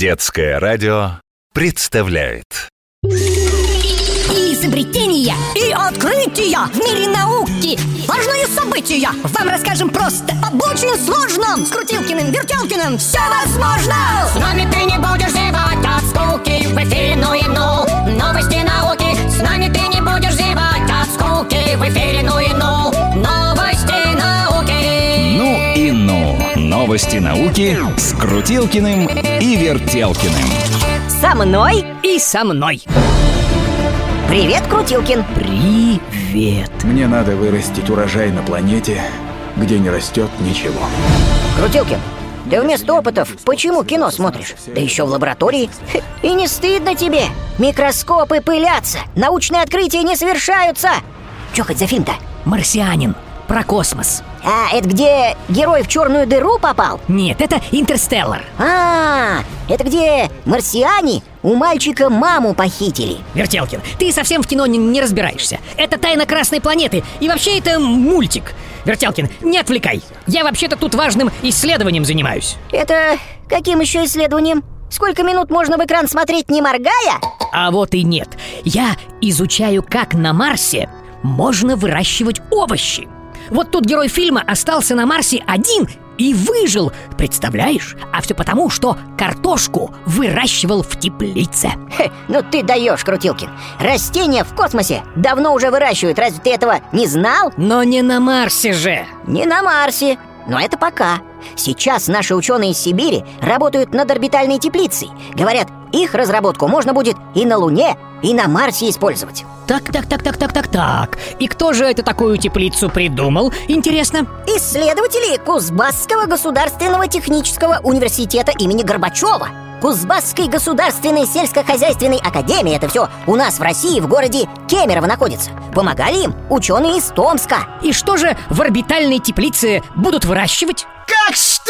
Детское радио представляет. Изобретения и открытия в мире науки. Важные события. Вам расскажем просто Об очень сложном. С Крутилкиным, Вертелкиным Все возможно. С нами ты не будешь зевать от скуки В эфире ну и ну. Новости науки Новости науки с Крутилкиным и Вертелкиным Со мной И со мной. Привет, Крутилкин Привет. Мне надо вырастить урожай на планете, где не растет ничего. Крутилкин, ты вместо опытов почему кино смотришь? Да еще в лаборатории И не стыдно тебе Микроскопы пылятся Научные открытия не совершаются Че хоть за фильм-то? Марсианин. Про космос. А, это где герой в черную дыру попал? Нет, это Интерстеллар. А, это где марсиане у мальчика маму похитили Вертелкин, ты совсем в кино не, не разбираешься. Это тайна Красной планеты. И вообще это мультик. Вертелкин, не отвлекай. Я вообще-то тут важным исследованием занимаюсь. Это каким еще исследованием? Сколько минут можно в экран смотреть, не моргая? А вот и нет. Я изучаю, как на Марсе можно выращивать овощи. Вот тут герой фильма остался на Марсе один и выжил, представляешь? А все потому, что картошку выращивал в теплице. Хе, ну ты даешь, Крутилкин Растения в космосе давно уже выращивают Разве ты этого не знал? Но не на Марсе же. Не на Марсе но это пока. Сейчас наши ученые из Сибири работают над орбитальной теплицей. Говорят, их разработку можно будет и на Луне, и на Марсе использовать. Так, так, так, так, так, так, так. И кто же это такую теплицу придумал? Интересно. Исследователи Кузбасского государственного технического университета имени Горбачева. Кузбасской государственной сельскохозяйственной академии Это все у нас в России, в городе Кемерово находится Помогали им ученые из Томска И что же в орбитальной теплице будут выращивать?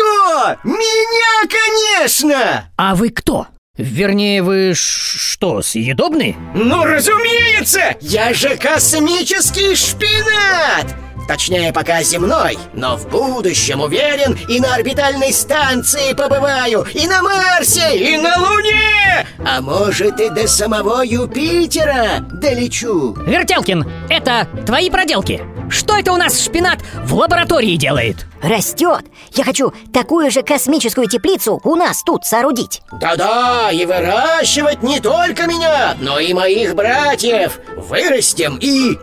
Что? Меня, конечно! А вы кто? Вернее, вы что, съедобные? Ну, разумеется! Я же космический шпинат! Точнее, пока земной, но в будущем, уверен, и на орбитальной станции побываю, и на Марсе, и на Луне! А может, и до самого Юпитера долечу. Вертелкин, это твои проделки. Что это у нас шпинат в лаборатории делает? Растет Я хочу такую же космическую теплицу у нас тут соорудить Да-да, и выращивать не только меня, но и моих братьев. Вырастем и...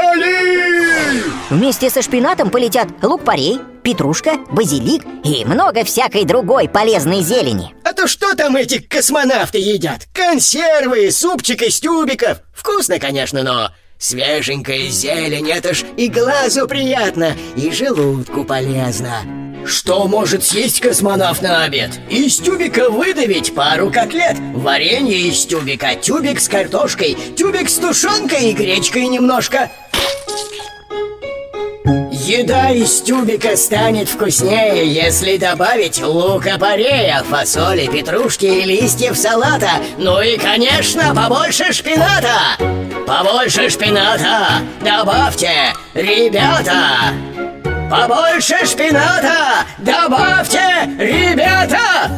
Поехали! Вместе со шпинатом полетят лук-порей, петрушка, базилик и много всякой другой полезной зелени А то что там эти космонавты едят? Консервы, супчик из тюбиков. Вкусно, конечно, но свеженькая зелень, это ж и глазу приятно, и желудку полезно. Что может съесть космонавт на обед? Из тюбика выдавить пару котлет, варенье из тюбика, тюбик с картошкой, тюбик с тушенкой и гречкой немножко. Еда из тюбика станет вкуснее, если добавить лука-порея, фасоли, петрушки и листьев салата. Ну и, конечно, побольше шпината! Побольше шпината! Добавьте, ребята! Побольше шпината! Добавьте, ребята!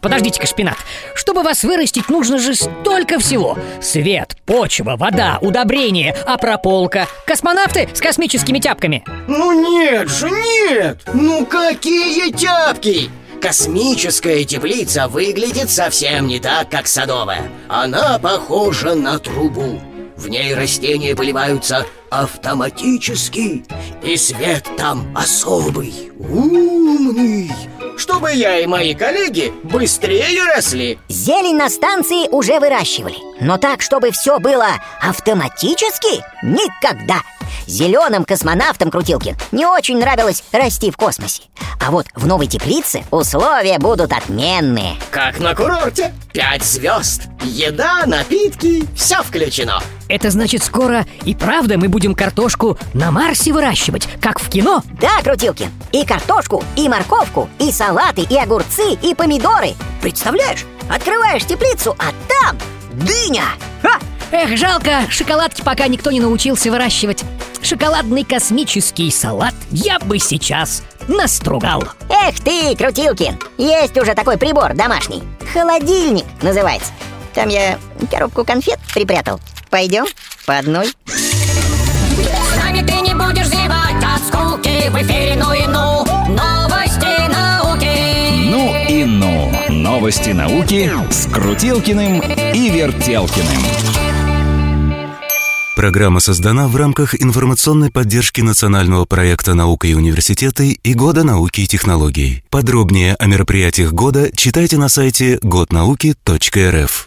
Подождите-ка, шпинат. Чтобы вас вырастить, нужно же столько всего. Свет, почва, вода, удобрения, а прополка. Космонавты с космическими тяпками. Ну нет же, нет! Ну какие тяпки! Космическая теплица выглядит совсем не так, как садовая. Она похожа на трубу. В ней растения поливаются автоматически, и свет там особый, умный, чтобы я и мои коллеги быстрее росли. Зелень на станции уже выращивали Но так, чтобы все было автоматически? Никогда Зеленым космонавтам Крутилкин не очень нравилось расти в космосе А вот в новой теплице условия будут отменные Как на курорте. Пять звезд. Еда, напитки, все включено. Это значит, скоро и правда мы будем картошку на Марсе выращивать, как в кино? Да, Крутилкин, и картошку, и морковку, и салаты, и огурцы, и помидоры Представляешь, открываешь теплицу, а там дыня Ха! Эх, жалко, шоколадки пока никто не научился выращивать. Шоколадный космический салат я бы сейчас настругал. Эх ты, Крутилкин, есть уже такой прибор домашний. Холодильник называется. Там я коробку конфет припрятал. Пойдем по одной. С нами ты не будешь зевать от скуки В эфире ну и ну Новости науки Ну и ну. Новости науки с Крутилкиным и Вертелкиным. Программа создана в рамках информационной поддержки национального проекта «Наука и университеты» и Года науки и технологий. Подробнее о мероприятиях года читайте на сайте годнауки.рф.